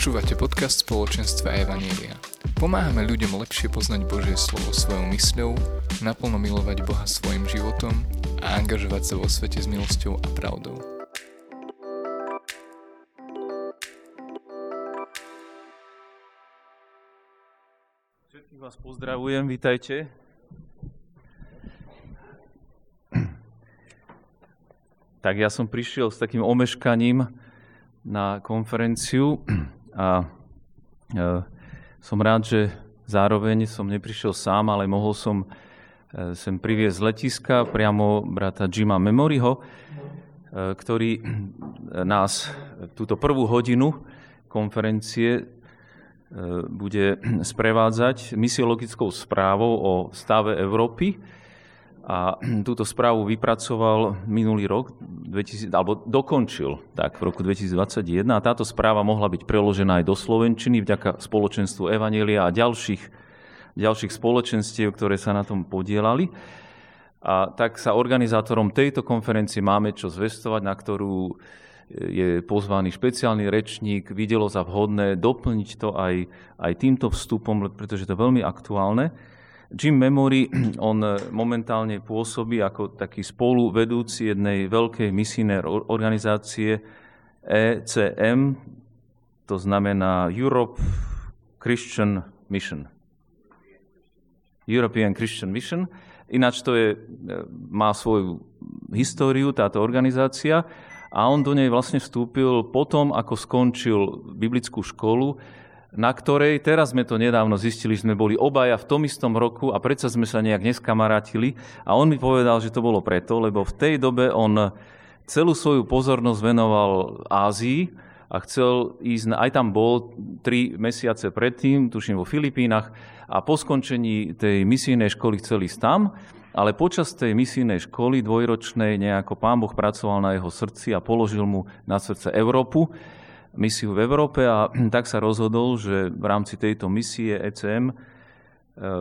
Počúvate podcast spoločenstva Evanielia. Pomáhame ľuďom lepšie poznať Božie slovo svojou mysľou, naplno milovať Boha svojim životom a angažovať sa vo svete s milosťou a pravdou. Všetkých vás pozdravujem, vítajte. Tak ja som prišiel s takým omeškaním na konferenciu a e, som rád, že zároveň som neprišiel sám, ale mohol som e, sem priviesť z letiska priamo brata Jima Memoryho, e, ktorý nás túto prvú hodinu konferencie bude sprevádzať misiologickou správou o stave Európy a túto správu vypracoval minulý rok, 2000, alebo dokončil tak v roku 2021 a táto správa mohla byť preložená aj do Slovenčiny vďaka spoločenstvu Evanielia a ďalších, ďalších spoločenstiev, ktoré sa na tom podielali. A tak sa organizátorom tejto konferencie máme čo zvestovať, na ktorú je pozvaný špeciálny rečník, videlo za vhodné doplniť to aj, aj týmto vstupom, pretože to je veľmi aktuálne. Jim Memory, on momentálne pôsobí ako taký spoluvedúci jednej veľkej misijnej organizácie ECM, to znamená Europe Christian Mission. European Christian Mission. Ináč to je, má svoju históriu, táto organizácia, a on do nej vlastne vstúpil potom, ako skončil biblickú školu na ktorej, teraz sme to nedávno zistili, že sme boli obaja v tom istom roku a predsa sme sa nejak neskamarátili. A on mi povedal, že to bolo preto, lebo v tej dobe on celú svoju pozornosť venoval Ázii a chcel ísť, aj tam bol tri mesiace predtým, tuším vo Filipínach, a po skončení tej misijnej školy chcel ísť tam, ale počas tej misijnej školy dvojročnej nejako pán Boh pracoval na jeho srdci a položil mu na srdce Európu misiu v Európe a tak sa rozhodol, že v rámci tejto misie ECM e,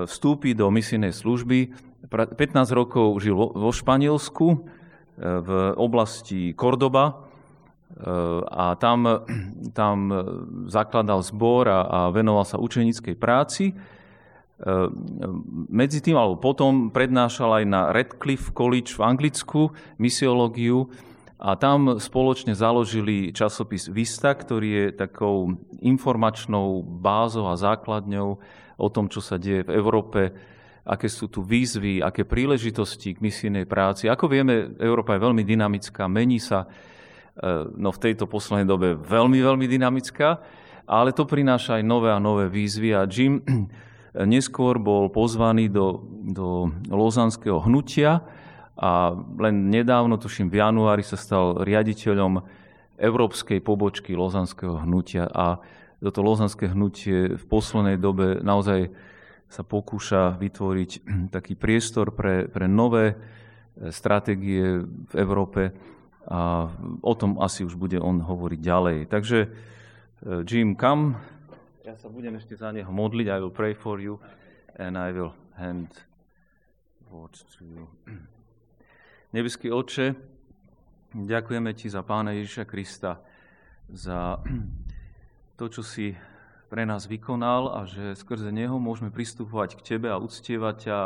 vstúpi do misijnej služby. 15 rokov žil vo Španielsku, e, v oblasti Kordoba e, a tam, tam zakladal zbor a, a venoval sa učenickej práci. Medzi tým, alebo potom prednášal aj na Redcliffe College v Anglicku misiológiu a tam spoločne založili časopis Vista, ktorý je takou informačnou bázou a základňou o tom, čo sa deje v Európe, aké sú tu výzvy, aké príležitosti k misijnej práci. Ako vieme, Európa je veľmi dynamická, mení sa, e, no v tejto poslednej dobe veľmi, veľmi dynamická, ale to prináša aj nové a nové výzvy a Jim neskôr bol pozvaný do, do lozanského hnutia, a len nedávno, tuším v januári, sa stal riaditeľom európskej pobočky Lozanského hnutia a toto Lozanské hnutie v poslednej dobe naozaj sa pokúša vytvoriť taký priestor pre, pre nové e, stratégie v Európe a o tom asi už bude on hovoriť ďalej. Takže e, Jim, kam? Ja sa budem ešte za neho modliť. I will pray for you and I will hand words to you. Nebeský Oče, ďakujeme Ti za Pána Ježiša Krista, za to, čo si pre nás vykonal a že skrze Neho môžeme pristupovať k Tebe a uctievať a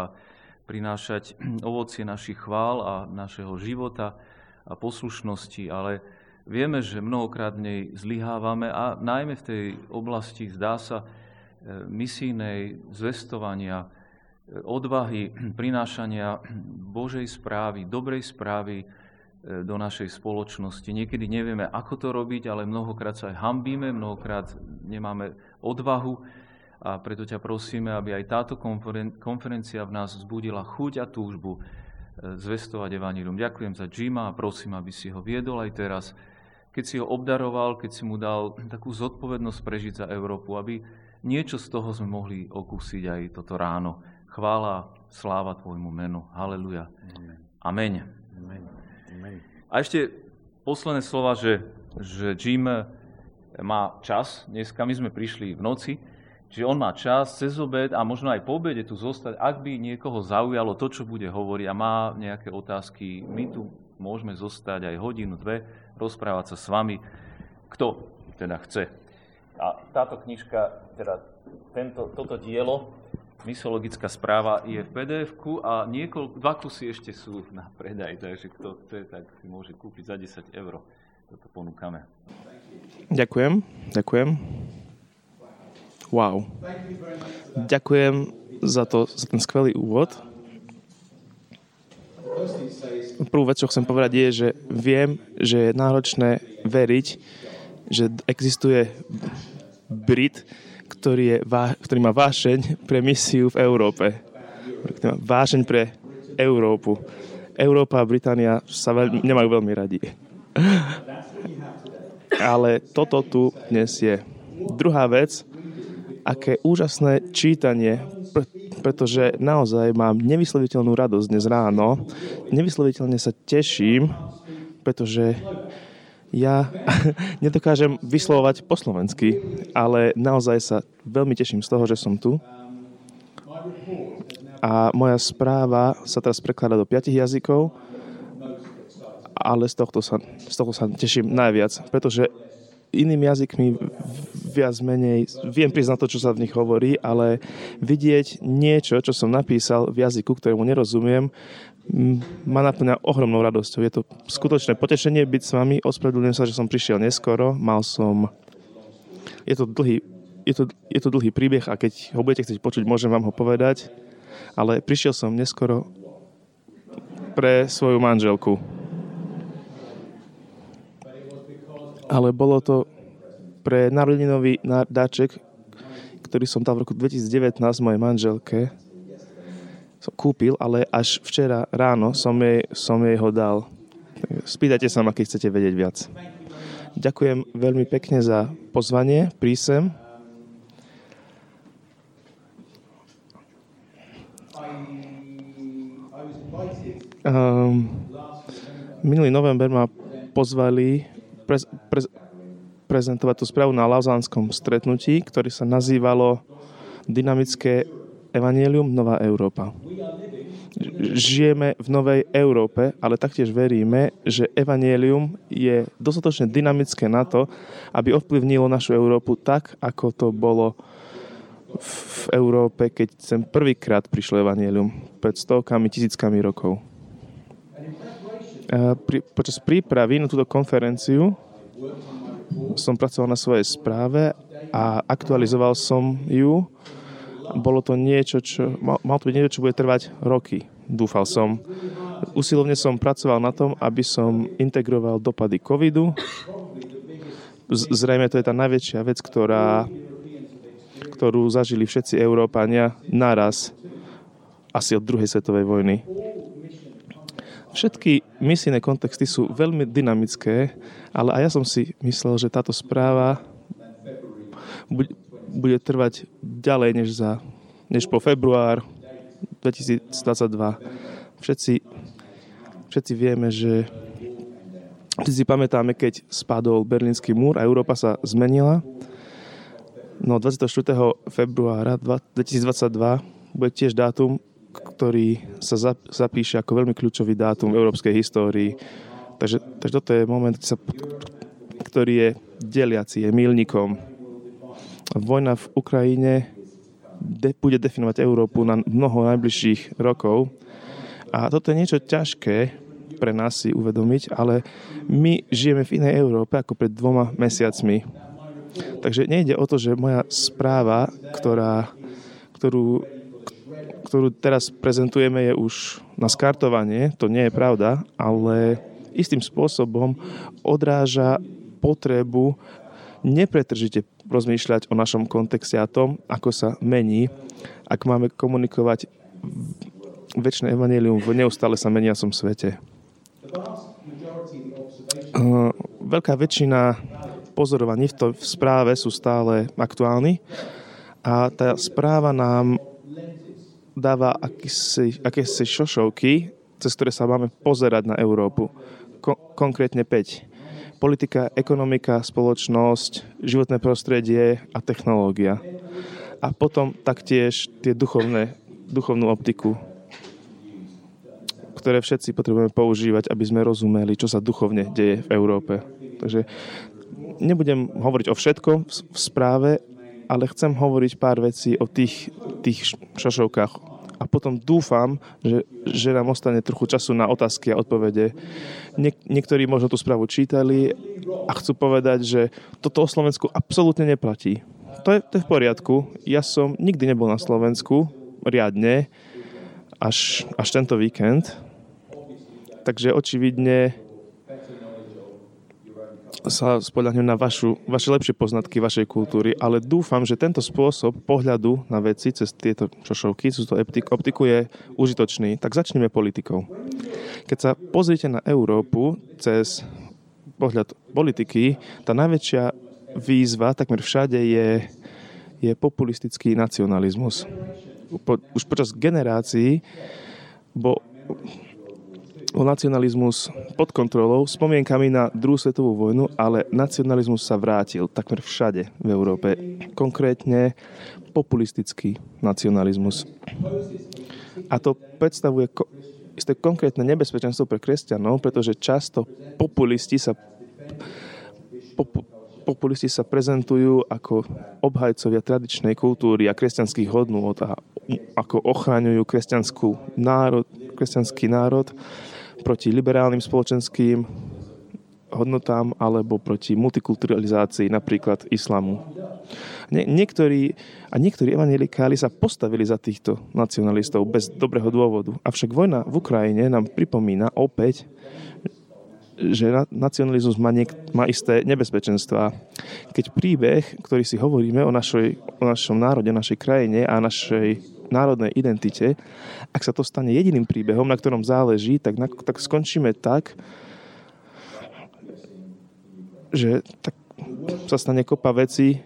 prinášať ovocie našich chvál a našeho života a poslušnosti, ale vieme, že mnohokrát v nej zlyhávame a najmä v tej oblasti, zdá sa, e, misijnej zvestovania, odvahy prinášania Božej správy, dobrej správy e, do našej spoločnosti. Niekedy nevieme, ako to robiť, ale mnohokrát sa aj hambíme, mnohokrát nemáme odvahu a preto ťa prosíme, aby aj táto konferencia v nás vzbudila chuť a túžbu e, zvestovať Evanílium. Ďakujem za Jima a prosím, aby si ho viedol aj teraz, keď si ho obdaroval, keď si mu dal takú zodpovednosť prežiť za Európu, aby niečo z toho sme mohli okúsiť aj toto ráno. Chvála, sláva Tvojmu menu. Haleluja. Amen. Amen. Amen. A ešte posledné slova, že, že Jim má čas. Dneska my sme prišli v noci, že on má čas cez obed a možno aj po obede tu zostať, ak by niekoho zaujalo to, čo bude hovoriť a má nejaké otázky, my tu môžeme zostať aj hodinu, dve, rozprávať sa s vami, kto teda chce. A táto knižka, teda tento, toto dielo, Mysologická správa je v pdf a niekoľko, dva kusy ešte sú na predaj, takže kto chce, tak si môže kúpiť za 10 eur. Toto ponúkame. Ďakujem, ďakujem. Wow. Ďakujem za, to, za ten skvelý úvod. Prvú vec, čo chcem povedať, je, že viem, že je náročné veriť, že existuje Brit, ktorý, je, ktorý má vášeň pre misiu v Európe. Ktorý má vášeň pre Európu. Európa a Británia sa veľmi, nemajú veľmi radi. Ale toto tu dnes je. Druhá vec, aké úžasné čítanie, pretože naozaj mám nevysloviteľnú radosť dnes ráno. Nevysloviteľne sa teším, pretože ja nedokážem vyslovovať po slovensky, ale naozaj sa veľmi teším z toho, že som tu. A moja správa sa teraz prekladá do piatich jazykov, ale z tohto sa, z toho sa teším najviac, pretože inými jazykmi viac menej viem priznať to, čo sa v nich hovorí, ale vidieť niečo, čo som napísal v jazyku, ktorému nerozumiem, ma naplňa ohromnou radosťou. Je to skutočné potešenie byť s vami. Ospravedlňujem sa, že som prišiel neskoro. Mal som... Je to dlhý, je to, je to dlhý príbeh a keď ho budete chcieť počuť, môžem vám ho povedať. Ale prišiel som neskoro pre svoju manželku. ale bolo to pre narodeninový dáček, ktorý som dal v roku 2019 mojej manželke, som kúpil, ale až včera ráno som jej, som jej ho dal. Spýtajte sa ma, keď chcete vedieť viac. Ďakujem veľmi pekne za pozvanie, prísem. Um, minulý november ma pozvali prez, prez, prezentovať tú správu na lauzánskom stretnutí, ktorý sa nazývalo Dynamické Evangelium Nová Európa. Žijeme v Novej Európe, ale taktiež veríme, že Evangelium je dostatočne dynamické na to, aby ovplyvnilo našu Európu tak, ako to bolo v Európe, keď sem prvýkrát prišlo Evangelium pred stovkami, tisíckami rokov. Pri, počas prípravy na túto konferenciu som pracoval na svojej správe a aktualizoval som ju. Bolo to niečo, čo, mal, to byť niečo, čo bude trvať roky, dúfal som. Usilovne som pracoval na tom, aby som integroval dopady covidu. Zrejme to je tá najväčšia vec, ktorá, ktorú zažili všetci Európania naraz asi od druhej svetovej vojny. Všetky misijné kontexty sú veľmi dynamické, ale aj ja som si myslel, že táto správa bude trvať ďalej než, za, než po február 2022. Všetci, všetci vieme, že všetci si pamätáme, keď spadol Berlínsky múr a Európa sa zmenila. No 24. februára 2022 bude tiež dátum, ktorý sa zapíše ako veľmi kľúčový dátum v európskej histórii. Takže, takže toto je moment, ktorý je deliaci, je milníkom. Vojna v Ukrajine de, bude definovať Európu na mnoho najbližších rokov. A toto je niečo ťažké pre nás si uvedomiť, ale my žijeme v inej Európe ako pred dvoma mesiacmi. Takže nejde o to, že moja správa, ktorá, ktorú ktorú teraz prezentujeme, je už na skartovanie, to nie je pravda, ale istým spôsobom odráža potrebu nepretržite rozmýšľať o našom kontexte a tom, ako sa mení, ak máme komunikovať väčšie evanelium v neustále sa meniacom svete. Veľká väčšina pozorovaní v, to, v správe sú stále aktuálni a tá správa nám dáva akési, akési šošovky, cez ktoré sa máme pozerať na Európu. Ko- konkrétne 5. Politika, ekonomika, spoločnosť, životné prostredie a technológia. A potom taktiež tie duchovné, duchovnú optiku, ktoré všetci potrebujeme používať, aby sme rozumeli, čo sa duchovne deje v Európe. Takže nebudem hovoriť o všetkom v správe, ale chcem hovoriť pár vecí o tých, tých šašovkách. A potom dúfam, že, že nám ostane trochu času na otázky a odpovede. Niek- niektorí možno tú správu čítali a chcú povedať, že toto o Slovensku absolútne neplatí. To je, to je v poriadku. Ja som nikdy nebol na Slovensku riadne, až, až tento víkend. Takže očividne sa spoľahnem na vašu, vaše lepšie poznatky vašej kultúry, ale dúfam, že tento spôsob pohľadu na veci cez tieto čošovky, cez to optiku je užitočný. Tak začneme politikou. Keď sa pozrite na Európu cez pohľad politiky, tá najväčšia výzva takmer všade je, je populistický nacionalizmus. Už počas generácií bo bol nacionalizmus pod kontrolou, spomienkami na druhú svetovú vojnu, ale nacionalizmus sa vrátil takmer všade v Európe. Konkrétne populistický nacionalizmus. A to predstavuje ko- isté konkrétne nebezpečenstvo pre kresťanov, pretože často populisti sa pop- populisti sa prezentujú ako obhajcovia tradičnej kultúry a kresťanských hodnôt a ako ochraňujú kresťanskú národ, kresťanský národ proti liberálnym spoločenským hodnotám alebo proti multikulturalizácii napríklad islamu. Nie, niektorí, a niektorí evangelikáli sa postavili za týchto nacionalistov bez dobrého dôvodu. Avšak vojna v Ukrajine nám pripomína opäť, že nacionalizmus má, niek- má isté nebezpečenstvá. Keď príbeh, ktorý si hovoríme o, našoj, o našom národe, našej krajine a našej národnej identite, ak sa to stane jediným príbehom, na ktorom záleží, tak, na, tak skončíme tak, že tak sa stane kopa veci,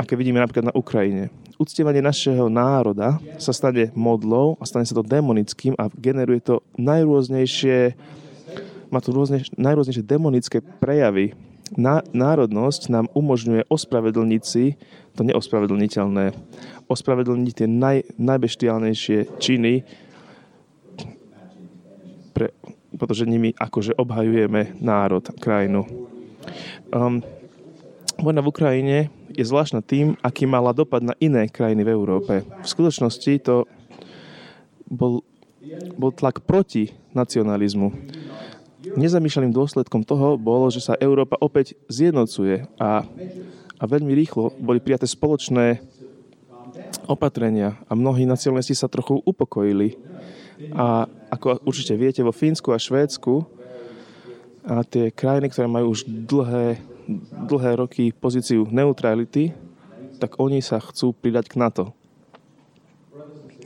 aké vidíme napríklad na Ukrajine. Uctievanie našeho národa sa stane modlou a stane sa to demonickým a generuje to najrôznejšie má to rôzne, najrôznejšie demonické prejavy. Na, národnosť nám umožňuje ospravedlniť si to neospravedlniteľné. Ospravedlniť tie naj, najbeštiálnejšie činy, pre, pretože nimi akože obhajujeme národ, krajinu. Um, vojna v Ukrajine je zvláštna tým, aký mala dopad na iné krajiny v Európe. V skutočnosti to bol, bol tlak proti nacionalizmu nezamýšľaným dôsledkom toho bolo, že sa Európa opäť zjednocuje a, a veľmi rýchlo boli prijaté spoločné opatrenia a mnohí nacionalisti sa trochu upokojili. A ako určite viete, vo Fínsku a Švédsku a tie krajiny, ktoré majú už dlhé, dlhé roky pozíciu neutrality, tak oni sa chcú pridať k NATO.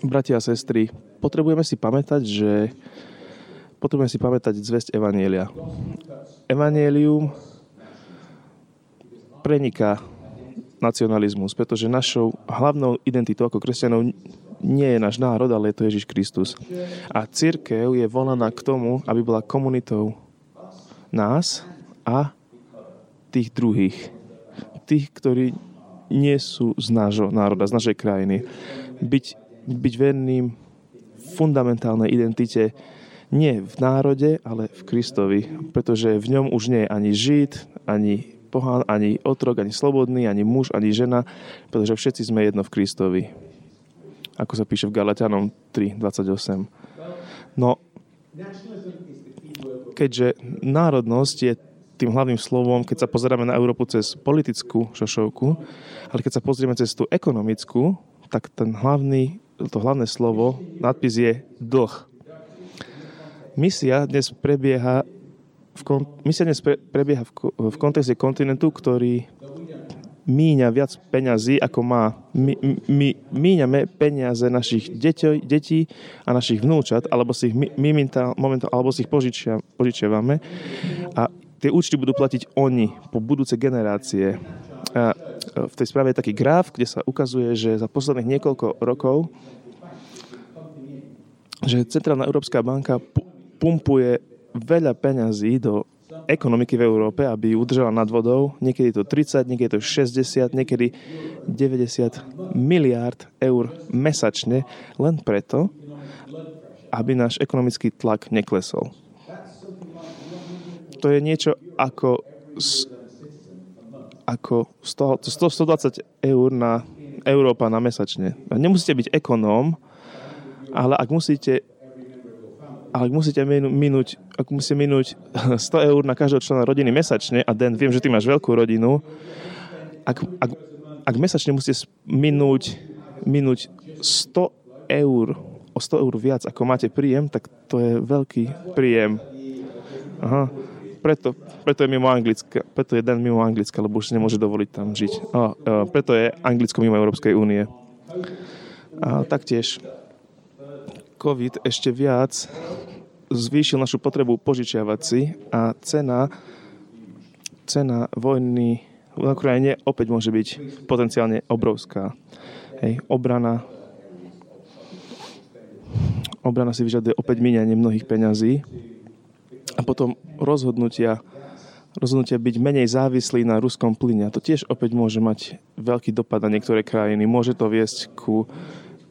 Bratia a sestry, potrebujeme si pamätať, že potrebujeme si pamätať zväzť Evanielia. Evanielium preniká nacionalizmus, pretože našou hlavnou identitou ako kresťanov nie je náš národ, ale je to Ježiš Kristus. A církev je volaná k tomu, aby bola komunitou nás a tých druhých. Tých, ktorí nie sú z nášho národa, z našej krajiny. Byť, byť verným fundamentálnej identite nie v národe, ale v Kristovi, pretože v ňom už nie je ani Žid, ani pohán, ani otrok, ani slobodný, ani muž, ani žena, pretože všetci sme jedno v Kristovi. Ako sa píše v Galatianom 3.28. No, keďže národnosť je tým hlavným slovom, keď sa pozeráme na Európu cez politickú šošovku, ale keď sa pozrieme cez tú ekonomickú, tak ten hlavný, to hlavné slovo, nadpis je dlh. Misia dnes prebieha v, kon, misia dnes pre, prebieha v, v kontexte kontinentu, ktorý míňa viac peňazí, ako má. My, my míňame peniaze našich deťo, detí a našich vnúčat, alebo si ich my, momentál, momentál, alebo si ich požičia, požičiavame. A tie účty budú platiť oni po budúce generácie. A v tej správe je taký graf, kde sa ukazuje, že za posledných niekoľko rokov že Centrálna Európska banka pumpuje veľa peňazí do ekonomiky v Európe, aby ju udržala nad vodou. Niekedy to 30, niekedy to 60, niekedy 90 miliárd eur mesačne, len preto, aby náš ekonomický tlak neklesol. To je niečo ako ako 100, 100, 120 eur na Európa na mesačne. Nemusíte byť ekonóm, ale ak musíte ale ak musíte minúť, ak musíte minúť 100 eur na každého člena rodiny mesačne, a Den, viem, že ty máš veľkú rodinu, ak, ak, ak mesačne musíte minúť, minúť 100 eur, o 100 eur viac, ako máte príjem, tak to je veľký príjem. Aha. Preto, preto je mimo Anglicka, preto je Den mimo Anglicka, lebo už si nemôže dovoliť tam žiť. A, a, preto je Anglicko mimo Európskej únie. A taktiež COVID ešte viac zvýšil našu potrebu požičiavať si a cena, cena vojny v Ukrajine opäť môže byť potenciálne obrovská. Hej, obrana obrana si vyžaduje opäť míňanie mnohých peňazí a potom rozhodnutia rozhodnutia byť menej závislí na ruskom plyne. A to tiež opäť môže mať veľký dopad na niektoré krajiny. Môže to viesť ku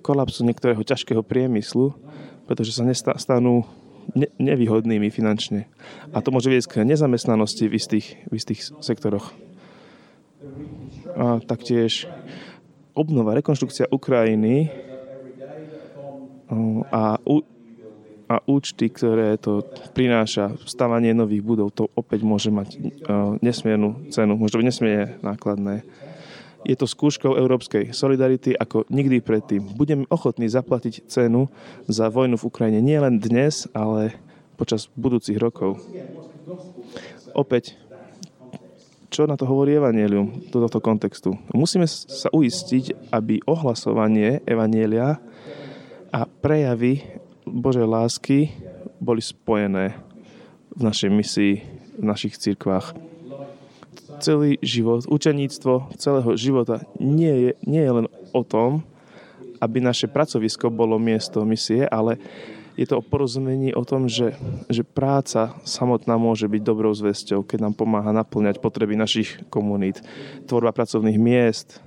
kolapsu niektorého ťažkého priemyslu, pretože sa stanú ne- nevýhodnými finančne. A to môže viesť k nezamestnanosti v istých, v istých sektoroch. A taktiež obnova, rekonštrukcia Ukrajiny a, a účty, ktoré to prináša, stavanie nových budov, to opäť môže mať nesmiernu cenu, môže byť nesmierne nákladné. Je to skúškou európskej solidarity ako nikdy predtým. Budeme ochotní zaplatiť cenu za vojnu v Ukrajine nie len dnes, ale počas budúcich rokov. Opäť, čo na to hovorí Evangelium do tohto kontextu? Musíme sa uistiť, aby ohlasovanie Evanielia a prejavy Božej lásky boli spojené v našej misii, v našich cirkvách celý život, učeníctvo celého života nie je, nie je len o tom, aby naše pracovisko bolo miesto misie, ale je to o porozumení o tom, že, že práca samotná môže byť dobrou zväzťou, keď nám pomáha naplňať potreby našich komunít, tvorba pracovných miest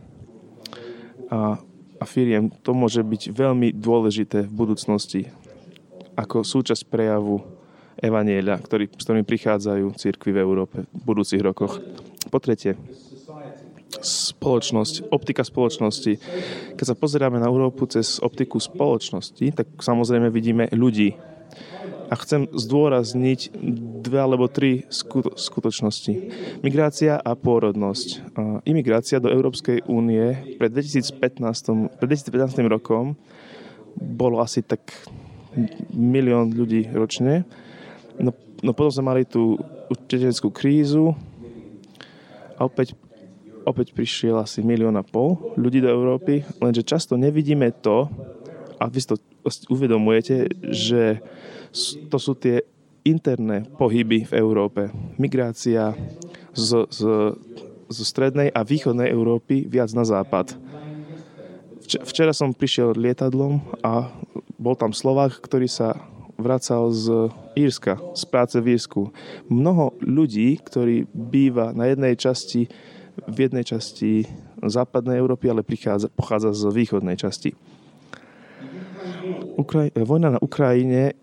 a, a firiem. To môže byť veľmi dôležité v budúcnosti ako súčasť prejavu Evanieľa, ktorý, s ktorými prichádzajú církvy v Európe v budúcich rokoch. Po tretie, spoločnosť, optika spoločnosti. Keď sa pozeráme na Európu cez optiku spoločnosti, tak samozrejme vidíme ľudí. A chcem zdôrazniť dve alebo tri skutočnosti. Migrácia a pôrodnosť. Imigrácia do Európskej únie pred 2015, pred 2015 rokom bolo asi tak milión ľudí ročne. No, no potom sme mali tú utečeneckú krízu, a opäť, opäť prišiel asi milión a pol ľudí do Európy, lenže často nevidíme to, a vy si to uvedomujete, že to sú tie interné pohyby v Európe. Migrácia z, z, z strednej a východnej Európy viac na západ. Včera som prišiel lietadlom a bol tam Slovák, ktorý sa vracal z Írska, z práce v Írsku. Mnoho ľudí, ktorí býva na jednej časti, v jednej časti západnej Európy, ale prichádza, pochádza z východnej časti. Ukraj- vojna na Ukrajine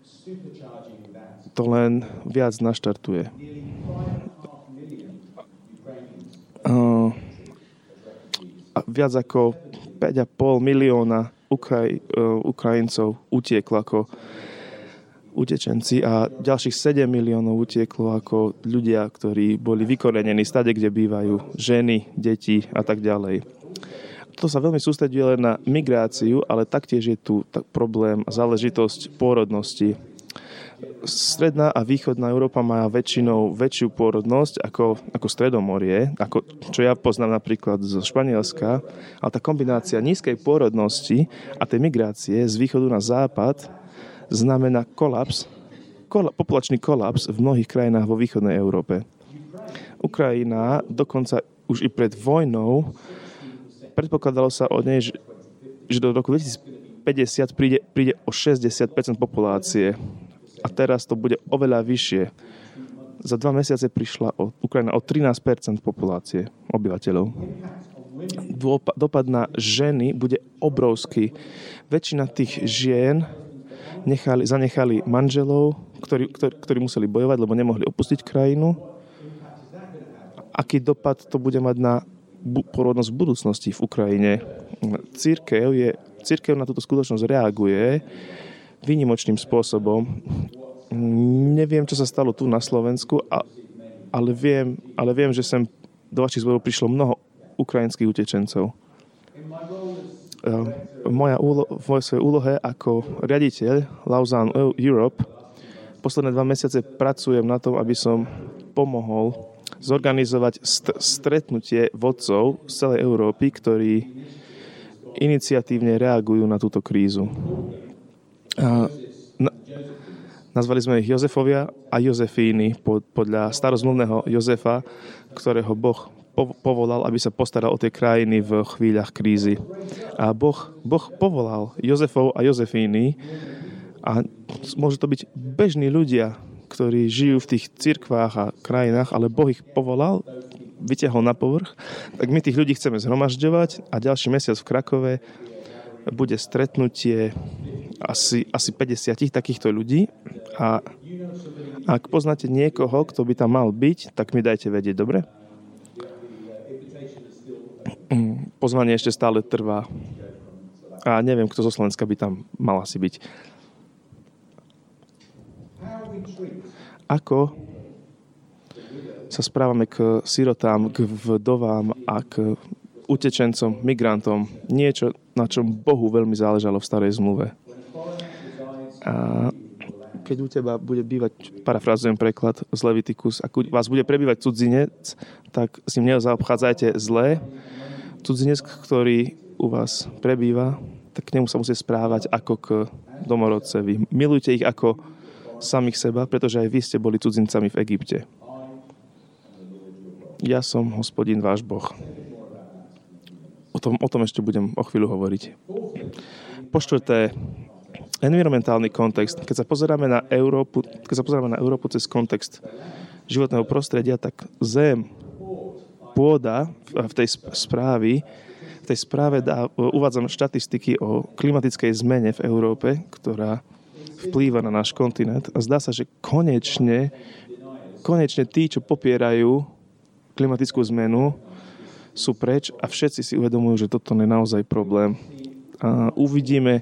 to len viac naštartuje. A viac ako 5,5 milióna Ukraj, uh, Ukrajincov utieklo ako utečenci a ďalších 7 miliónov utieklo ako ľudia, ktorí boli vykorenení stade, kde bývajú ženy, deti a tak ďalej. To sa veľmi sústreduje len na migráciu, ale taktiež je tu problém a záležitosť pôrodnosti. Stredná a východná Európa má väčšinou väčšiu pôrodnosť ako, ako Stredomorie, ako, čo ja poznám napríklad zo Španielska, ale tá kombinácia nízkej pôrodnosti a tej migrácie z východu na západ znamená kolaps, kol, populačný kolaps v mnohých krajinách vo východnej Európe. Ukrajina dokonca už i pred vojnou predpokladalo sa od nej, že do roku 2050 príde, príde o 60% populácie a teraz to bude oveľa vyššie. Za dva mesiace prišla o, Ukrajina o 13% populácie obyvateľov. Dopad na ženy bude obrovský. Väčšina tých žien nechali, zanechali manželov, ktorí, ktorí, ktorí museli bojovať, lebo nemohli opustiť krajinu. A aký dopad to bude mať na porodnosť v budúcnosti v Ukrajine. Církev, je, církev na túto skutočnosť reaguje výnimočným spôsobom. Neviem, čo sa stalo tu na Slovensku, ale viem, ale viem že sem do vašich zborov prišlo mnoho ukrajinských utečencov. Moja úlo- v svojej úlohe ako riaditeľ Lausanne Europe posledné dva mesiace pracujem na tom, aby som pomohol zorganizovať st- stretnutie vodcov z celej Európy, ktorí iniciatívne reagujú na túto krízu. A na, nazvali sme ich Jozefovia a Jozefíny pod, podľa starozmluvného Jozefa, ktorého Boh povolal, aby sa postaral o tie krajiny v chvíľach krízy. A boh, boh povolal Jozefov a Jozefíny a môžu to byť bežní ľudia, ktorí žijú v tých cirkvách a krajinách, ale Boh ich povolal, vyťahol na povrch, tak my tých ľudí chceme zhromažďovať a ďalší mesiac v Krakove bude stretnutie asi, asi 50 takýchto ľudí a ak poznáte niekoho, kto by tam mal byť, tak mi dajte vedieť, dobre? Pozvanie ešte stále trvá a neviem, kto zo Slovenska by tam mal asi byť. Ako sa správame k sirotám, k vdovám a k utečencom, migrantom. Niečo, na čom Bohu veľmi záležalo v starej zmluve. A keď u teba bude bývať, parafrazujem preklad z Leviticus, ak vás bude prebývať cudzinec, tak s ním nezaobchádzajte zle. Cudzinec, ktorý u vás prebýva, tak k nemu sa musí správať ako k domorodcevi. Milujte ich ako samých seba, pretože aj vy ste boli cudzincami v Egypte. Ja som hospodin váš Boh. O tom, o tom ešte budem o chvíľu hovoriť. Po štvrté, environmentálny kontext. Keď sa pozeráme na Európu, keď sa pozeráme na Európu cez kontext životného prostredia, tak zem, pôda v tej správy, v tej správe dá, uvádzam štatistiky o klimatickej zmene v Európe, ktorá vplýva na náš kontinent a zdá sa, že konečne, konečne tí, čo popierajú klimatickú zmenu, sú preč a všetci si uvedomujú, že toto je naozaj problém. A uvidíme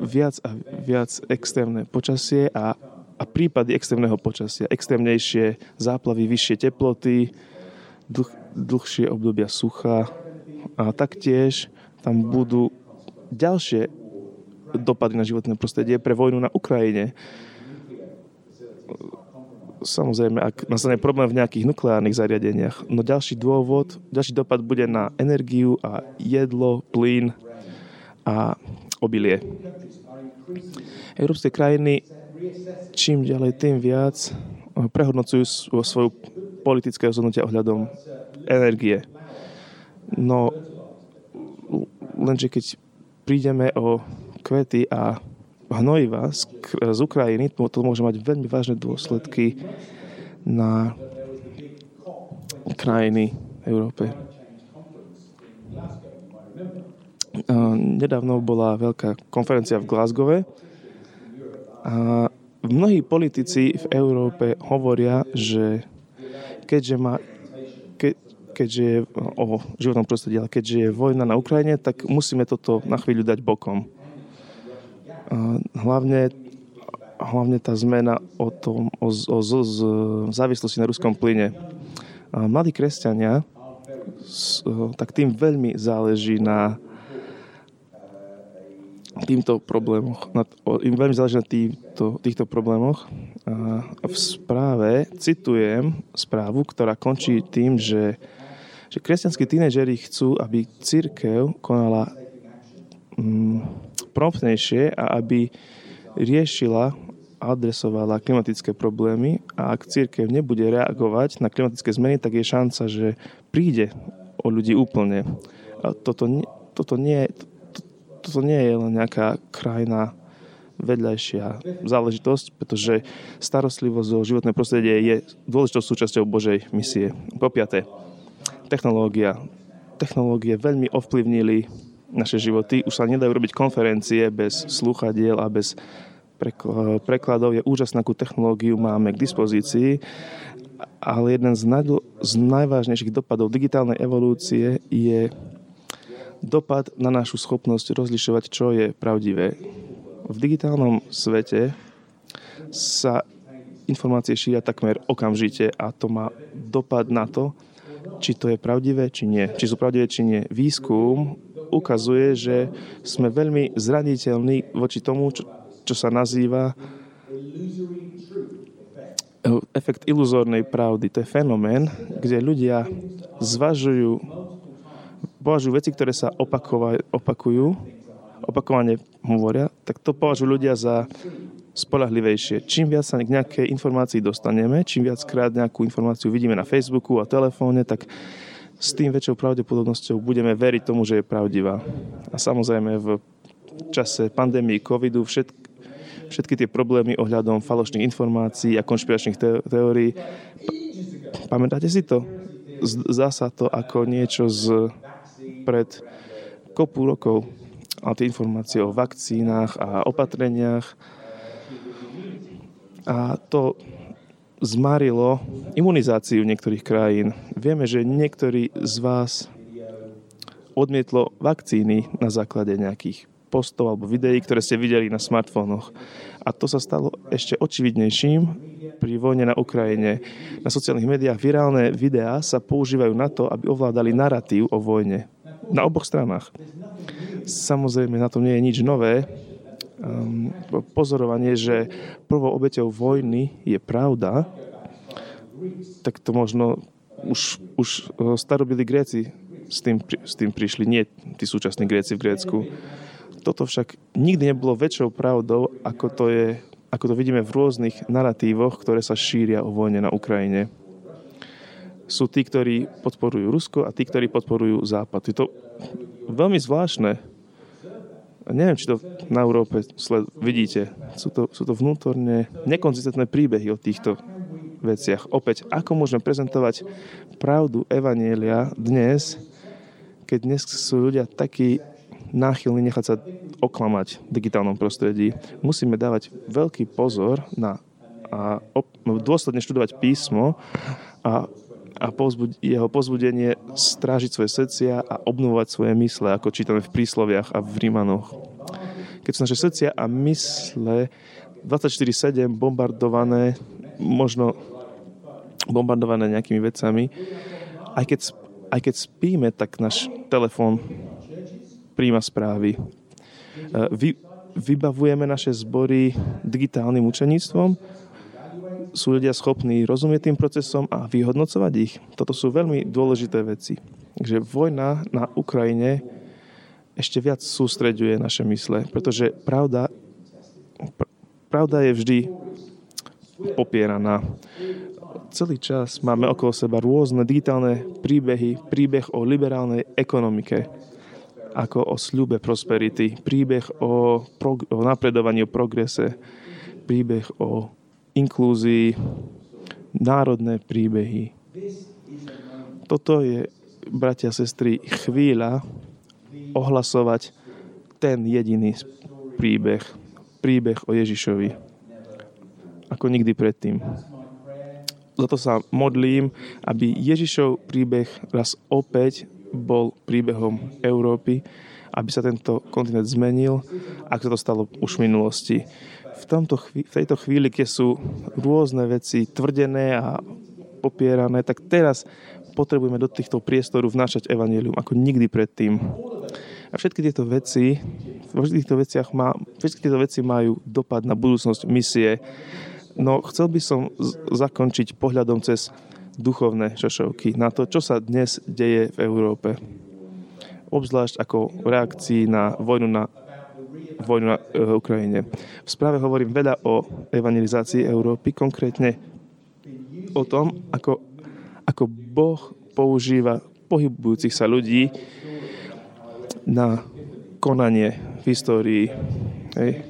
viac a viac extrémne počasie a, a prípady extrémneho počasia, extrémnejšie záplavy, vyššie teploty, dlh, dlhšie obdobia sucha a taktiež tam budú ďalšie dopady na životné prostredie pre vojnu na Ukrajine. Samozrejme, ak nastane problém v nejakých nukleárnych zariadeniach. No ďalší dôvod, ďalší dopad bude na energiu a jedlo, plyn a obilie. Európske krajiny čím ďalej, tým viac prehodnocujú svoju politické rozhodnutia ohľadom energie. No, lenže keď prídeme o kvety a hnojiva z, z Ukrajiny, to, to môže mať veľmi vážne dôsledky na krajiny Európe. Nedávno bola veľká konferencia v Glasgowe a mnohí politici v Európe hovoria, že keďže má keďže je o životnom prostredí, ale keďže je vojna na Ukrajine, tak musíme toto na chvíľu dať bokom. Hlavne, hlavne tá zmena o, tom, o, o, o závislosti na ruskom plyne. Mladí kresťania, tak tým veľmi záleží na týmto problémoch. Na, im veľmi záleží na týmto, týchto problémoch. A v správe citujem správu, ktorá končí tým, že, že kresťanskí tínežeri chcú, aby církev konala mm, promptnejšie a aby riešila a adresovala klimatické problémy a ak církev nebude reagovať na klimatické zmeny, tak je šanca, že príde o ľudí úplne. A toto, toto, nie, to, toto nie je len nejaká krajná vedľajšia záležitosť, pretože starostlivosť o životné prostredie je dôležitou súčasťou Božej misie. Po piaté, technológia. Technológie veľmi ovplyvnili naše životy. Už sa nedajú robiť konferencie bez slúchadiel a bez prekladov. Je úžasná, akú technológiu máme k dispozícii ale jeden z, najdl- z najvážnejších dopadov digitálnej evolúcie je dopad na našu schopnosť rozlišovať, čo je pravdivé. V digitálnom svete sa informácie šíria takmer okamžite a to má dopad na to, či to je pravdivé, či nie. Či sú pravdivé, či nie. Výskum ukazuje, že sme veľmi zraniteľní voči tomu, čo, čo sa nazýva efekt iluzórnej pravdy. To je fenomén, kde ľudia zvažujú, považujú veci, ktoré sa opakujú, opakovane hovoria, tak to považujú ľudia za spolahlivejšie. Čím viac sa k nejakej informácii dostaneme, čím viackrát nejakú informáciu vidíme na Facebooku a telefóne, tak s tým väčšou pravdepodobnosťou budeme veriť tomu, že je pravdivá. A samozrejme v čase pandémii covidu všetky, všetky tie problémy ohľadom falošných informácií a konšpiračných teórií. Pamätáte si to? Zdá sa to ako niečo z pred kopu rokov. A tie informácie o vakcínach a opatreniach a to zmarilo imunizáciu niektorých krajín. Vieme, že niektorí z vás odmietlo vakcíny na základe nejakých postov alebo videí, ktoré ste videli na smartfónoch. A to sa stalo ešte očividnejším pri vojne na Ukrajine. Na sociálnych médiách virálne videá sa používajú na to, aby ovládali narratív o vojne. Na oboch stranách. Samozrejme, na tom nie je nič nové, um, pozorovanie, že prvou obeťou vojny je pravda, tak to možno už, už eh, starobili Gréci s tým, s tým prišli, nie tí súčasní Gréci v Grécku. Toto však nikdy nebolo väčšou pravdou, ako to, je, ako to vidíme v rôznych narratívoch, ktoré sa šíria o vojne na Ukrajine. Sú tí, ktorí podporujú Rusko a tí, ktorí podporujú Západ. Je to veľmi zvláštne, neviem, či to na Európe sled, vidíte. Sú to, sú to vnútorne nekonzistentné príbehy o týchto veciach. Opäť, ako môžeme prezentovať pravdu Evanielia dnes, keď dnes sú ľudia takí náchylní nechať sa oklamať v digitálnom prostredí. Musíme dávať veľký pozor na a op, dôsledne študovať písmo a a pozbud- jeho pozbudenie strážiť svoje srdcia a obnovovať svoje mysle, ako čítame v prísloviach a v Rímanoch. Keď sú naše srdcia a mysle 24-7 bombardované, možno bombardované nejakými vecami, aj keď, aj keď spíme, tak náš telefón príjma správy. E, vy, vybavujeme naše zbory digitálnym učeníctvom, sú ľudia schopní rozumieť tým procesom a vyhodnocovať ich. Toto sú veľmi dôležité veci. Takže vojna na Ukrajine ešte viac sústreďuje naše mysle, pretože pravda, pravda je vždy popieraná. Celý čas máme okolo seba rôzne digitálne príbehy, príbeh o liberálnej ekonomike, ako o sľube prosperity, príbeh o, prog- o napredovaní, o progrese, príbeh o inklúzii, národné príbehy. Toto je, bratia a sestry, chvíľa ohlasovať ten jediný príbeh, príbeh o Ježišovi. Ako nikdy predtým. Za to sa modlím, aby Ježišov príbeh raz opäť bol príbehom Európy, aby sa tento kontinent zmenil, ako sa to stalo už v minulosti v, tomto chví- v tejto chvíli, keď sú rôzne veci tvrdené a popierané, tak teraz potrebujeme do týchto priestorov vnášať evanelium ako nikdy predtým. A všetky tieto veci, vo týchto veciach má, všetky tieto veci majú dopad na budúcnosť misie. No chcel by som z- zakončiť pohľadom cez duchovné šošovky na to, čo sa dnes deje v Európe. Obzvlášť ako reakcii na vojnu na vojnu na e, Ukrajine. V správe hovorím veľa o evangelizácii Európy, konkrétne o tom, ako, ako Boh používa pohybujúcich sa ľudí na konanie v histórii. Hej.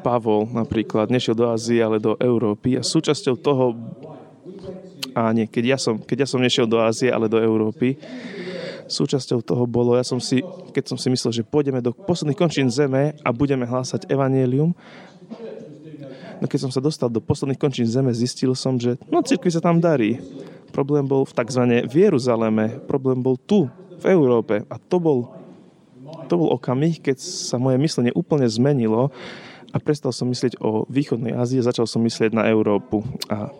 Pavol napríklad nešiel do Ázie, ale do Európy a súčasťou toho a nie, keď ja som, keď ja som nešiel do Ázie, ale do Európy, súčasťou toho bolo, ja som si, keď som si myslel, že pôjdeme do posledných končín zeme a budeme hlásať evanielium, No keď som sa dostal do posledných končín zeme, zistil som, že no cirkvi sa tam darí. Problém bol v tzv. v Jeruzaleme, problém bol tu, v Európe. A to bol, to bol okamih, keď sa moje myslenie úplne zmenilo a prestal som myslieť o východnej Ázii, začal som myslieť na Európu. A,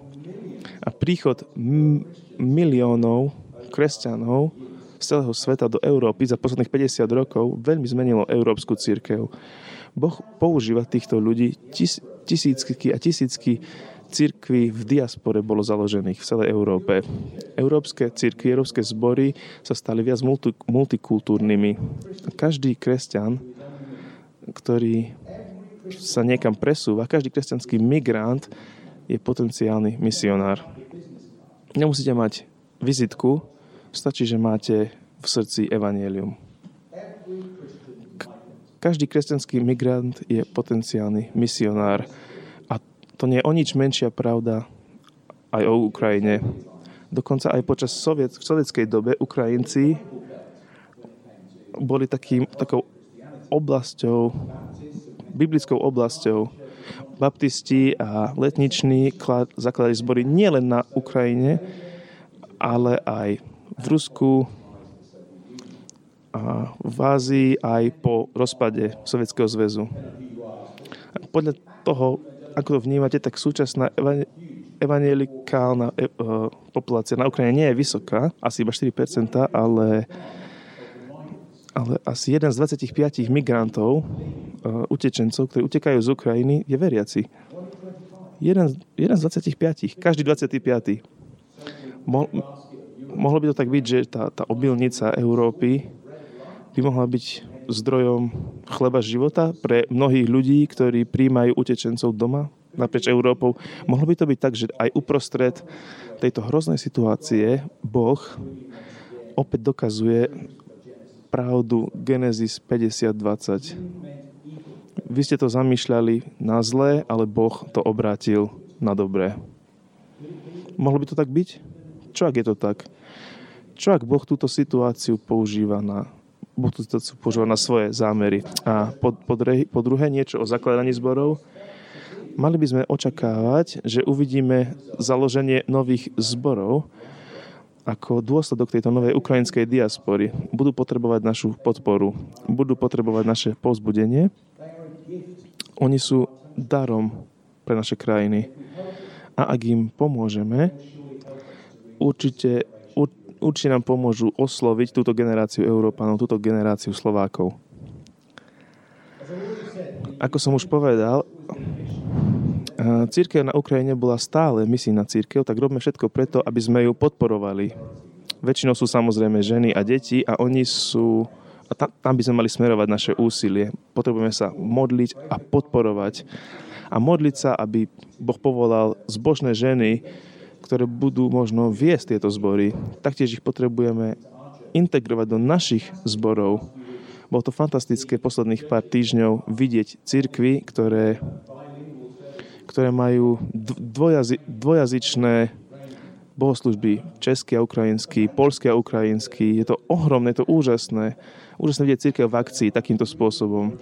a príchod m- miliónov kresťanov z celého sveta do Európy za posledných 50 rokov veľmi zmenilo európsku církev. Boh používa týchto ľudí tis, tisícky a tisícky církví v diaspore bolo založených v celej Európe. Európske církvy, európske zbory sa stali viac multi, multikultúrnymi. Každý kresťan, ktorý sa niekam presúva, každý kresťanský migrant je potenciálny misionár. Nemusíte mať vizitku, stačí, že máte v srdci evanielium. Každý kresťanský migrant je potenciálny misionár. A to nie je o nič menšia pravda aj o Ukrajine. Dokonca aj počas soviet, v sovietskej dobe Ukrajinci boli takým, takou oblasťou, biblickou oblasťou. Baptisti a letniční zakladali zbory nielen na Ukrajine, ale aj v Rusku, a v Ázii aj po rozpade Sovietskeho zväzu. Podľa toho, ako to vnímate, tak súčasná evangelikálna e, e, populácia na Ukrajine nie je vysoká, asi iba 4%, ale, ale asi jeden z 25 migrantov, e, utečencov, ktorí utekajú z Ukrajiny, je veriaci. Jeden, jeden z 25, každý 25. Mo, mohlo by to tak byť, že tá, tá obilnica Európy by mohla byť zdrojom chleba života pre mnohých ľudí, ktorí príjmajú utečencov doma naprieč Európou. Mohlo by to byť tak, že aj uprostred tejto hroznej situácie Boh opäť dokazuje pravdu Genesis 50.20. Vy ste to zamýšľali na zlé, ale Boh to obrátil na dobré. Mohlo by to tak byť? Čo ak je to tak? Čo ak Boh túto situáciu používa na budú to používať na svoje zámery. A po, po, dre, po druhé niečo o zakladaní zborov. Mali by sme očakávať, že uvidíme založenie nových zborov ako dôsledok tejto novej ukrajinskej diaspory. Budú potrebovať našu podporu, budú potrebovať naše pozbudenie. Oni sú darom pre naše krajiny. A ak im pomôžeme, určite určite nám pomôžu osloviť túto generáciu Európanov, túto generáciu Slovákov. Ako som už povedal, církev na Ukrajine bola stále misijná církev, tak robíme všetko preto, aby sme ju podporovali. Väčšinou sú samozrejme ženy a deti a oni sú a tam, tam by sme mali smerovať naše úsilie. Potrebujeme sa modliť a podporovať. A modliť sa, aby Boh povolal zbožné ženy, ktoré budú možno viesť tieto zbory, taktiež ich potrebujeme integrovať do našich zborov. Bolo to fantastické posledných pár týždňov vidieť cirkvy, ktoré, ktoré majú dvojazy, dvojazyčné bohoslužby, český a ukrajinský, polský a ukrajinský. Je to ohromné, je to úžasné. Úžasné vidieť církev v akcii takýmto spôsobom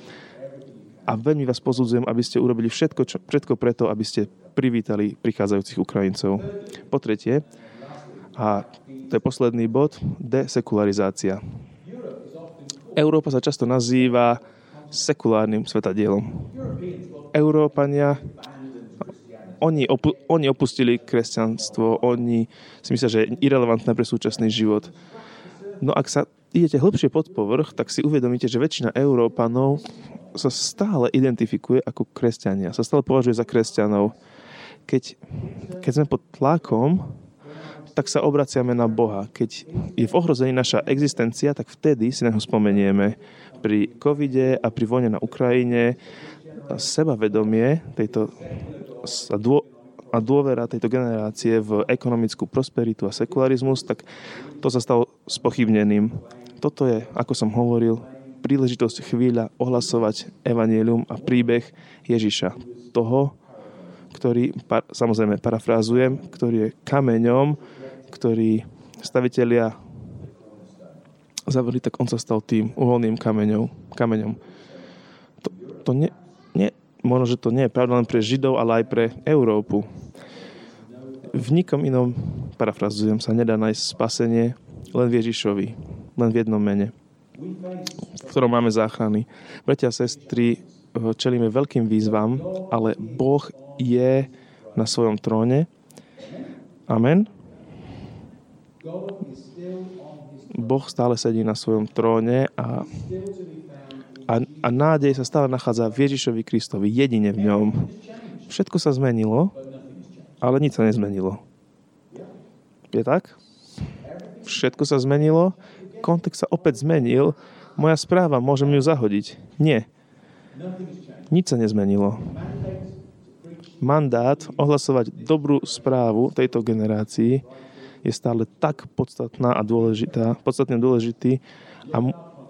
a veľmi vás pozudzujem, aby ste urobili všetko, čo, všetko preto, aby ste privítali prichádzajúcich Ukrajincov. Po tretie, a to je posledný bod, desekularizácia. Európa sa často nazýva sekulárnym svetadielom. Európania, oni, opu- oni opustili kresťanstvo, oni si myslia, že je irrelevantné pre súčasný život. No ak sa idete hlbšie pod povrch, tak si uvedomíte, že väčšina Európanov sa stále identifikuje ako kresťania, sa stále považuje za kresťanov. Keď, keď sme pod tlakom, tak sa obraciame na Boha. Keď je v ohrození naša existencia, tak vtedy si na ho spomenieme. Pri covide a pri vojne na Ukrajine sebavedomie tejto a, dô, a dôvera tejto generácie v ekonomickú prosperitu a sekularizmus, tak to sa stalo spochybneným. Toto je, ako som hovoril, príležitosť chvíľa ohlasovať evanielium a príbeh Ježiša. Toho, ktorý, par, samozrejme parafrázujem, ktorý je kameňom, ktorý stavitelia zavrli, tak on sa stal tým uholným kameňom. kameňom. To, to ne, ne, možno, že to nie je pravda len pre Židov, ale aj pre Európu. V nikom inom, parafrazujem sa, nedá nájsť spasenie len v Ježišovi, len v jednom mene, v ktorom máme záchrany. Bratia a sestry, čelíme veľkým výzvam, ale Boh je na svojom tróne. Amen. Boh stále sedí na svojom tróne a, a, a nádej sa stále nachádza v Ježišovi Kristovi, jedine v ňom. Všetko sa zmenilo, ale nič sa nezmenilo. Je tak? Všetko sa zmenilo, kontext sa opäť zmenil, moja správa, môžem ju zahodiť. Nie. Nič sa nezmenilo. Mandát ohlasovať dobrú správu tejto generácii je stále tak podstatná a dôležitá, podstatne dôležitý a,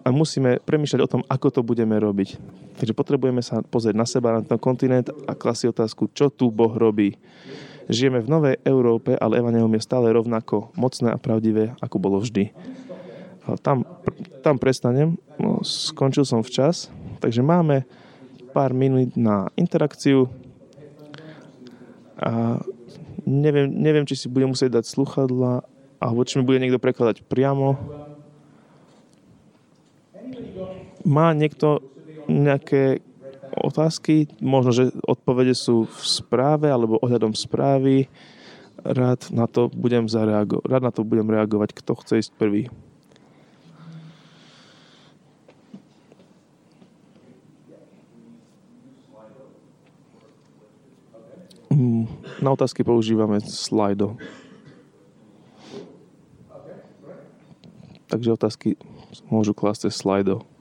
a musíme premýšľať o tom, ako to budeme robiť. Takže potrebujeme sa pozrieť na seba, na ten kontinent a klasiť otázku, čo tu Boh robí. Žijeme v novej Európe, ale Evangelium je stále rovnako mocné a pravdivé, ako bolo vždy. Tam, tam prestanem, no, skončil som včas, takže máme pár minút na interakciu a neviem, neviem, či si budem musieť dať sluchadla alebo či mi bude niekto prekladať priamo. Má niekto nejaké otázky? Možno, že odpovede sú v správe alebo ohľadom správy. Rád na to budem zareagovať. Rád na to budem reagovať, kto chce ísť prvý. Mm, na otázky používame slajdo. Takže otázky môžu klásť cez slajdo.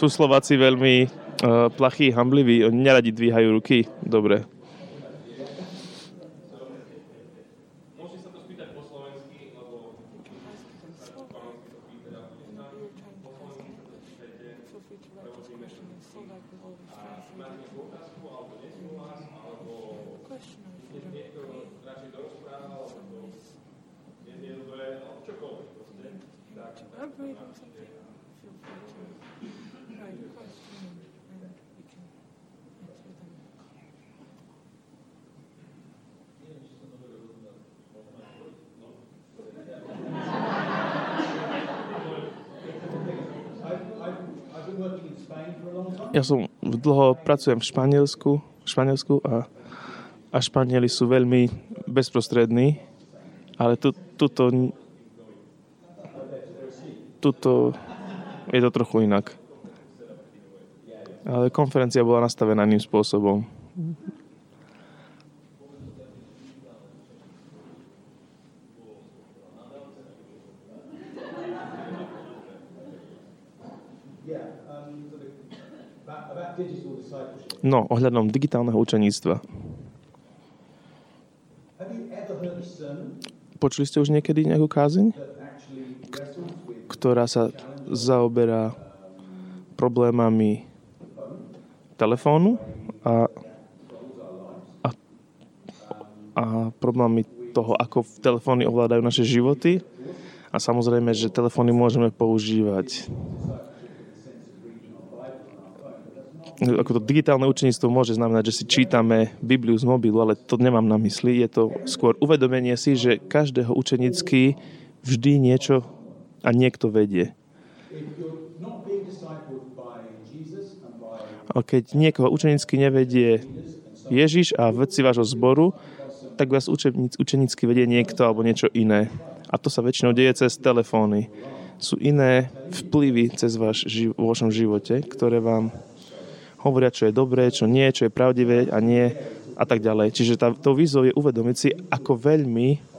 Sú Slováci veľmi uh, plachí, hambliví, oni neradi dvíhajú ruky. Dobre. Ja som dlho pracujem v Španielsku, v Španielsku a, a Španieli sú veľmi bezprostrední, ale tu, tuto, tuto je to trochu inak. Ale konferencia bola nastavená iným spôsobom. No, ohľadom digitálneho učeníctva. Počuli ste už niekedy nejakú kázeň, ktorá sa zaoberá problémami telefónu a, a, a problémami toho, ako telefóny ovládajú naše životy. A samozrejme, že telefóny môžeme používať ako to digitálne učeníctvo môže znamenať, že si čítame Bibliu z mobilu, ale to nemám na mysli. Je to skôr uvedomenie si, že každého učenický vždy niečo a niekto vedie. A keď niekoho učenicky nevedie Ježiš a vedci vášho zboru, tak vás učenicky vedie niekto alebo niečo iné. A to sa väčšinou deje cez telefóny. Sú iné vplyvy cez váš vo vašom živote, ktoré vám hovoria, čo je dobré, čo nie, čo je pravdivé a nie a tak ďalej. Čiže tá, to výzvou je uvedomiť si, ako veľmi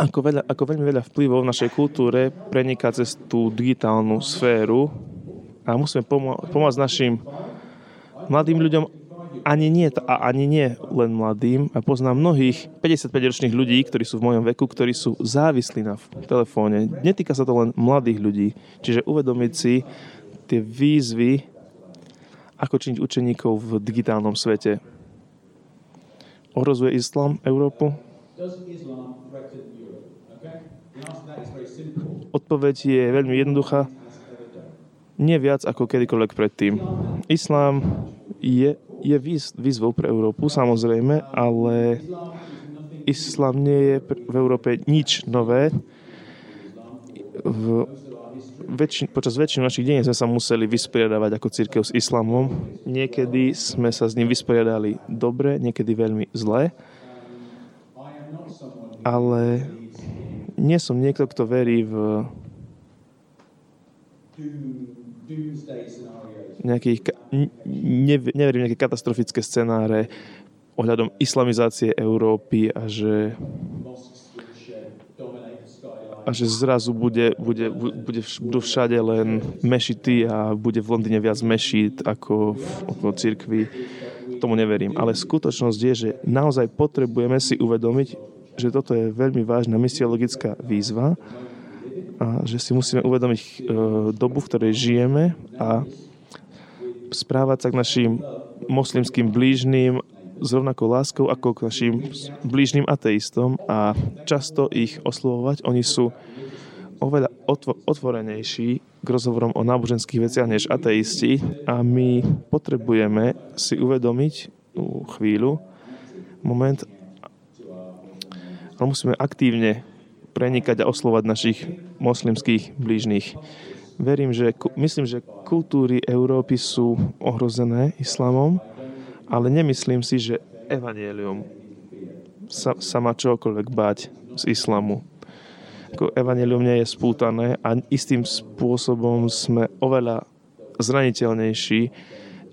ako, veľa, ako veľmi veľa vplyvov v našej kultúre preniká cez tú digitálnu sféru a musíme pomô- pomôcť našim mladým ľuďom ani nie, a ani nie len mladým. A poznám mnohých 55-ročných ľudí, ktorí sú v mojom veku, ktorí sú závislí na telefóne. Netýka sa to len mladých ľudí. Čiže uvedomiť si tie výzvy, ako činiť učeníkov v digitálnom svete. ohrozuje islám Európu? Odpoveď je veľmi jednoduchá. Nie viac ako kedykoľvek predtým. Islám je, je výz, výzvou pre Európu, samozrejme, ale islám nie je v Európe nič nové. V väčšin, počas väčšiny našich dení sme sa museli vysporiadavať ako církev s islamom. Niekedy sme sa s ním vysporiadali dobre, niekedy veľmi zle. Ale nie som niekto, kto verí v nejakých, ne, neverím nejaké katastrofické scenáre ohľadom islamizácie Európy a že a že zrazu bude, bude, bude, budú všade len mešity a bude v Londýne viac mešít ako v, okolo cirkvi. Tomu neverím. Ale skutočnosť je, že naozaj potrebujeme si uvedomiť, že toto je veľmi vážna misiologická výzva a že si musíme uvedomiť e, dobu, v ktorej žijeme a správať sa k našim moslimským blížným s rovnakou láskou ako k našim blížnym ateistom a často ich oslovovať. Oni sú oveľa otvo- otvorenejší k rozhovorom o náboženských veciach než ateisti a my potrebujeme si uvedomiť chvíľu, moment, ale musíme aktívne prenikať a oslovať našich moslimských blížnych. Verím, že, myslím, že kultúry Európy sú ohrozené islamom, ale nemyslím si, že evanielium sa, sa má čokoľvek báť z islamu. Evanelium nie je spútané a istým spôsobom sme oveľa zraniteľnejší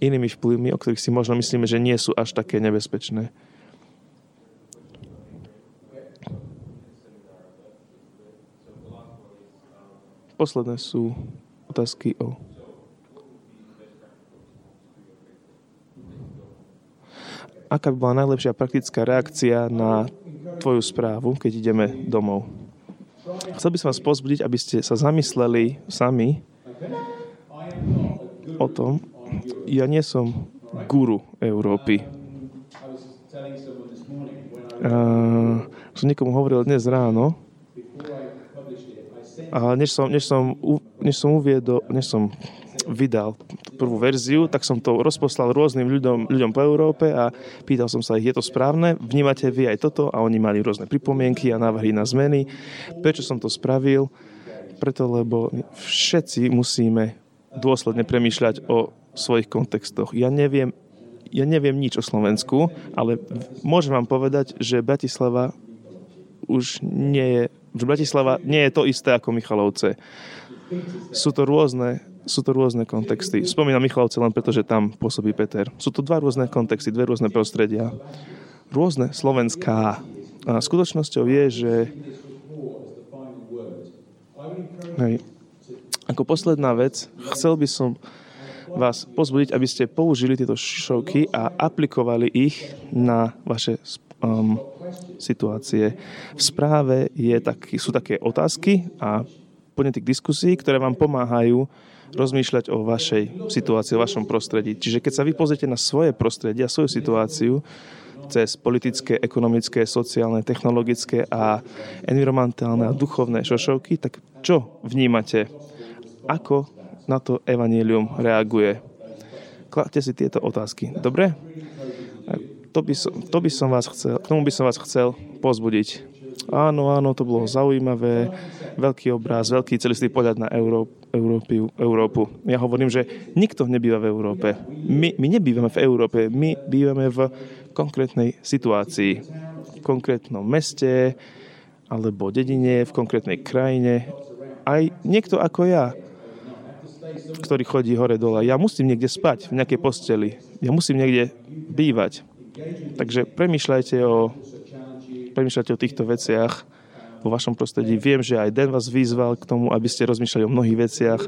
inými vplyvmi, o ktorých si možno myslíme, že nie sú až také nebezpečné. Posledné sú otázky o aká by bola najlepšia praktická reakcia na tvoju správu, keď ideme domov. Chcel by som vás pozbudiť, aby ste sa zamysleli sami o tom, ja nie som guru Európy. Uh, som niekomu hovoril dnes ráno, a než som, než som, než som uviedol, než som vydal prvú verziu, tak som to rozposlal rôznym ľuďom, ľuďom po Európe a pýtal som sa ich, je to správne, vnímate vy aj toto? A oni mali rôzne pripomienky a návrhy na zmeny. Prečo som to spravil? Preto, lebo všetci musíme dôsledne premýšľať o svojich kontextoch. Ja neviem, ja neviem nič o Slovensku, ale môžem vám povedať, že Bratislava už nie je že Bratislava nie je to isté ako Michalovce. Sú to rôzne, sú to rôzne kontexty. Spomínam Michalovce len preto, že tam pôsobí Peter. Sú to dva rôzne kontexty, dve rôzne prostredia. Rôzne slovenská. A skutočnosťou je, že hej, ako posledná vec, chcel by som vás pozbudiť, aby ste použili tieto šovky a aplikovali ich na vaše um, situácie. V správe je taký, sú také otázky a podnety k diskusii, ktoré vám pomáhajú rozmýšľať o vašej situácii, o vašom prostredí. Čiže keď sa vy pozrite na svoje prostredie a svoju situáciu cez politické, ekonomické, sociálne, technologické a environmentálne a duchovné šošovky, tak čo vnímate? Ako na to evanílium reaguje? Kladte si tieto otázky. Dobre? To by, som, to by som vás chcel, k tomu by som vás chcel pozbudiť. Áno, áno, to bolo zaujímavé, veľký obraz, veľký celistý pohľad na Euró- Európy, Európu. Ja hovorím, že nikto nebýva v Európe. My, my nebývame v Európe, my bývame v konkrétnej situácii, v konkrétnom meste alebo dedine, v konkrétnej krajine. Aj niekto ako ja, ktorý chodí hore-dole. Ja musím niekde spať, v nejakej posteli. Ja musím niekde bývať. Takže premýšľajte o, premýšľajte o týchto veciach vo vašom prostredí. Viem, že aj Den vás vyzval k tomu, aby ste rozmýšľali o mnohých veciach.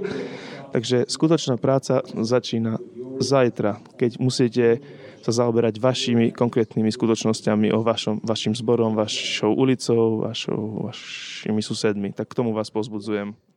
Takže skutočná práca začína zajtra, keď musíte sa zaoberať vašimi konkrétnymi skutočnosťami o vašom, vašim zborom, vašou ulicou, vašou, vašimi susedmi. Tak k tomu vás pozbudzujem.